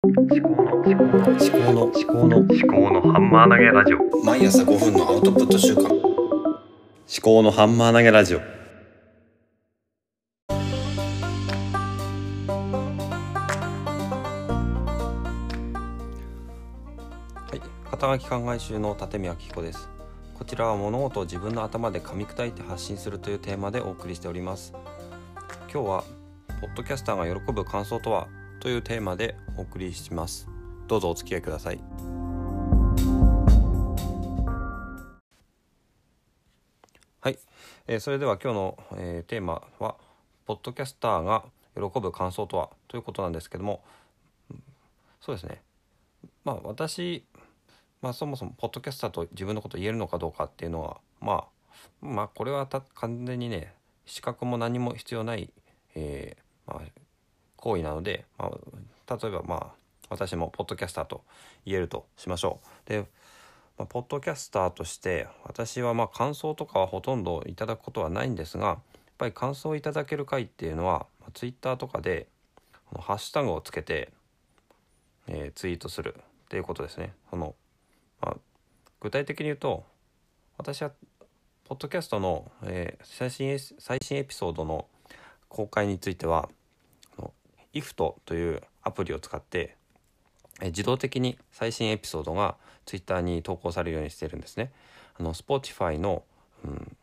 思考の思考の思考の思考の思考のハンマー投げラジオ。毎朝5分のアウトプット週間思考のハンマー投げラジオ。はい肩書き考え集の立見明彦です。こちらは物事を自分の頭で噛み砕いて発信するというテーマでお送りしております。今日はポッドキャスターが喜ぶ感想とは？というテーマでお送りします。どうぞお付き合いください。はい、えーそれでは今日の、えーテーマはポッドキャスターが喜ぶ感想とはということなんですけどもそうですね。まあ私まあそもそもポッドキャスターと自分のこと言えるのかどうかっていうのはまあまあこれは完全にね資格も何も必要ない、えー、行為なので、まあ、例えばまあ私もポッドキャスターと言えるとしましょう。で、まあ、ポッドキャスターとして私はまあ感想とかはほとんどいただくことはないんですがやっぱり感想をいただける回っていうのは、まあ、ツイッターとかでハッシュタグをつけて、えーツイートするっていうことですね。そのまあ、具体的に言うと私はポッドキャストの、えー最新エ最新エピソードの公開については IFT というアプリを使って自動的に最新エピソードが Twitter に投稿されるようにしてるんですね。あの Spotify の、うん、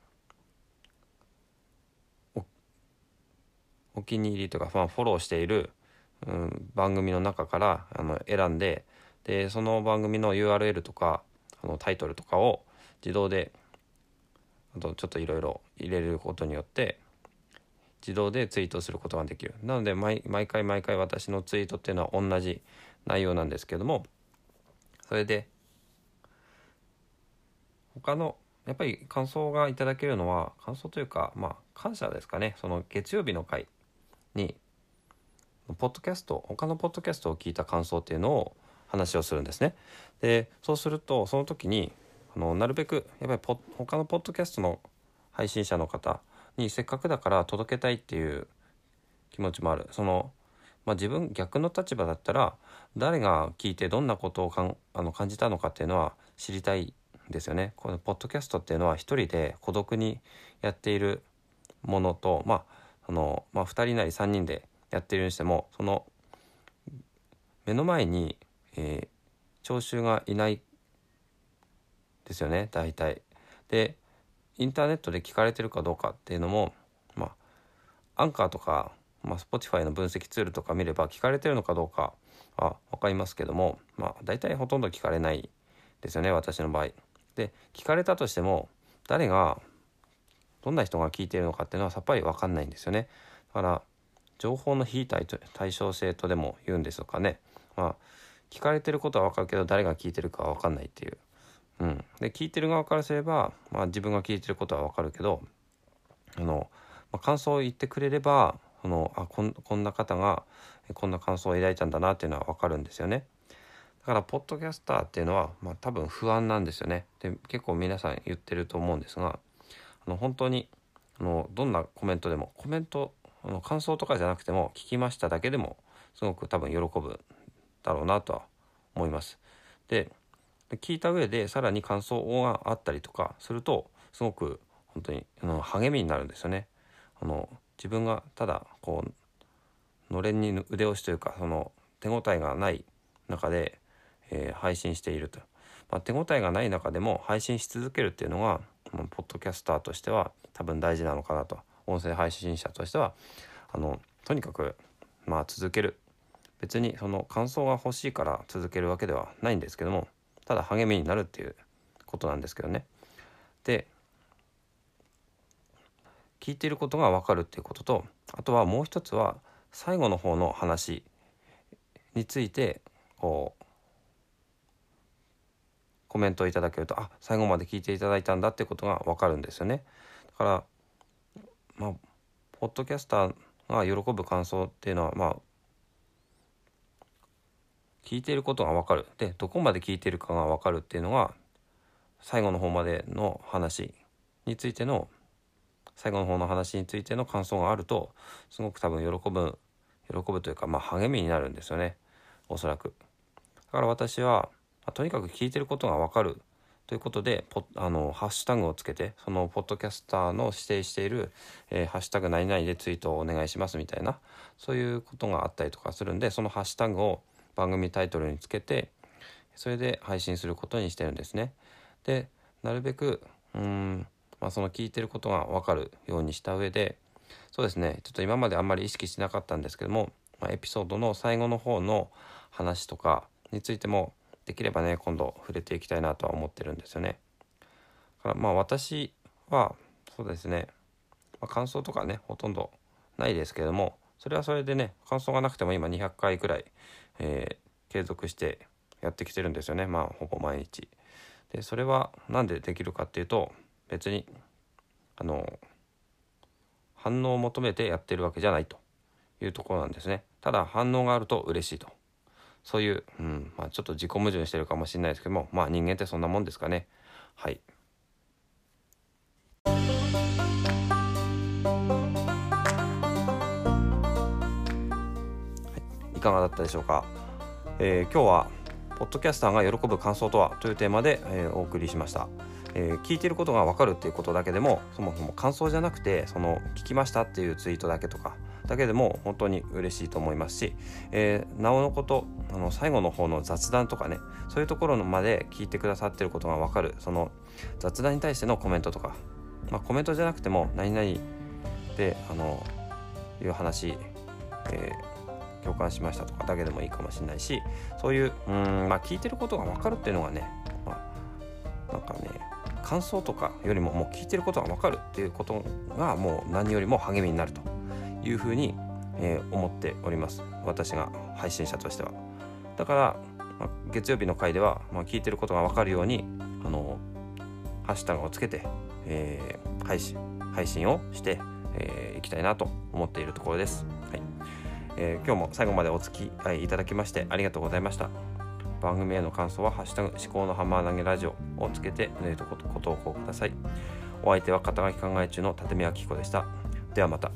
お気に入りというか、まあ、フォローしている、うん、番組の中からあの選んででその番組の URL とかあのタイトルとかを自動であとちょっといろいろ入れることによって自動でツイートすることができるなので毎毎回毎回私のツイートっていうのは同じ内容なんですけどもそれで他のやっぱり感想がいただけるのは感想というかまあ感謝ですかねその月曜日の回にポッドキャスト他のポッドキャストを聞いた感想っていうのを話をするんですね。でそうするとその時にあのなるべくやっぱりポ他のポッドキャストの配信者の方にせっかくだから届けたいっていう気持ちもあるその、まあ、自分逆の立場だったら誰が聞いてどんなことをかんあの感じたのかっていうのは知りたいんですよね。このポッドキャストっていうのは一人で孤独にやっているものとまああの、まあ、2人なり3人でやっているにしてもその目の前に、えー聴衆がいないですよね大体。でインターネットで聞かれてるかどうかっていうのもまあアンカーとか、まあ、Spotify の分析ツールとか見れば聞かれてるのかどうかは分かりますけどもまあ大体ほとんど聞かれないですよね私の場合。で聞かれたとしても誰がどんな人が聞いているのかっていうのはさっぱり分かんないんですよね。だから情報の非対対称性とでも言うんですかね。まあ聞かれてることは分かるけど誰が聞いてるかは分かんないっていう。うん、で聞いてる側からすれば、まあ、自分が聞いてることは分かるけどあの、まあ、感想を言ってくれればそのあこんこんな方がこんな感想を抱いたんだなっていうのは分かるんですよね。だからポッドキャスターっていうのは、まあ、多分不安なんですよね。で結構皆さん言ってると思うんですがあの本当にあのどんなコメントでもコメントあの感想とかじゃなくても聞きましただけでもすごく多分喜ぶだろうなとは思います。で聞いた上でさらに感想があったりとかするとすごく本当にあの励みになるんですよね。あの自分がただこうのれんに腕押しというかその手応えがない中で、えー配信していると、まあ、手応えがない中でも配信し続けるっていうのがポッドキャスターとしては多分大事なのかなと。音声配信者としてはあのとにかくまあ続ける。別にその感想が欲しいから続けるわけではないんですけどもただ励みになるっていうことなんですけどね。で聞いていることが分かるっていうこととあとはもう一つは最後の方の話についてこうコメントをいただけるとあ最後まで聞いていただいたんだっていうことが分かるんですよね。だからまあポッドキャスターが喜ぶ感想っていうのはまあ聞いてることが分かるでどこまで聞いてるかが分かるっていうのが最後の方までの話についての最後の方の話についての感想があるとすごく多分喜ぶ喜ぶというかまあ励みになるんですよね。おそらくだから私は、まあとにかく聞いてることが分かるということでポあのハッシュタグをつけてそのポッドキャスターの指定している「えーハッシュタグ何々」でツイートをお願いしますみたいなそういうことがあったりとかするんでそのハッシュタグを番組タイトルにつけてそれで配信することにしてるんですね。でなるべくうん、まあ、その聞いてることが分かるようにした上でそうですねちょっと今まであんまり意識しなかったんですけども、まあ、エピソードの最後の方の話とかについてもできればね今度触れていきたいなとは思ってるんですよね。だからまあ私はそうですね、まあ、感想とかねほとんどないですけどもそれはそれでね感想がなくても今200回くらい、えー継続してやってきてるんですよねまあほぼ毎日。でそれは何でできるかっていうと別にあの反応を求めてやってるわけじゃないというところなんですね。ただ反応があると嬉しいと。そういう、うんまあ、ちょっと自己矛盾してるかもしれないですけどもまあ人間ってそんなもんですかね。はい。いかがだったでしょうか、えー今日はポッドキャスターが喜ぶ感想とは？というテーマで、えーお送りしました、えー聞いてることが分かるっていうことだけでもそもそも感想じゃなくてその聞きましたっていうツイートだけとかだけでも本当に嬉しいと思いますし、えーなおのことあの最後の方の雑談とかねそういうところまで聞いてくださってることが分かるその雑談に対してのコメントとか、まあ、コメントじゃなくても何々であのいう話、えー共感しましたとかだけでもいいかもしれないしそういううーん、まあ、聞いてることが分かるっていうのがね、まあ、なんかね感想とかよりももう聞いてることが分かるっていうことがもう何よりも励みになるというふうに、えー思っております私が配信者としては。だから、まあ月曜日の回では、まあ、聞いてることが分かるようにあのハッシュタグをつけて、えー配信配信をしてい、えーいきたいなと思っているところです。はいえー今日も最後までお付き合いいただきましてありがとうございました。番組への感想は「ハッシュタグ思考のハンマー投げラジオ」をつけて、えーとごご投稿ください。お相手は肩書き考え中の立見明彦でした。ではまた。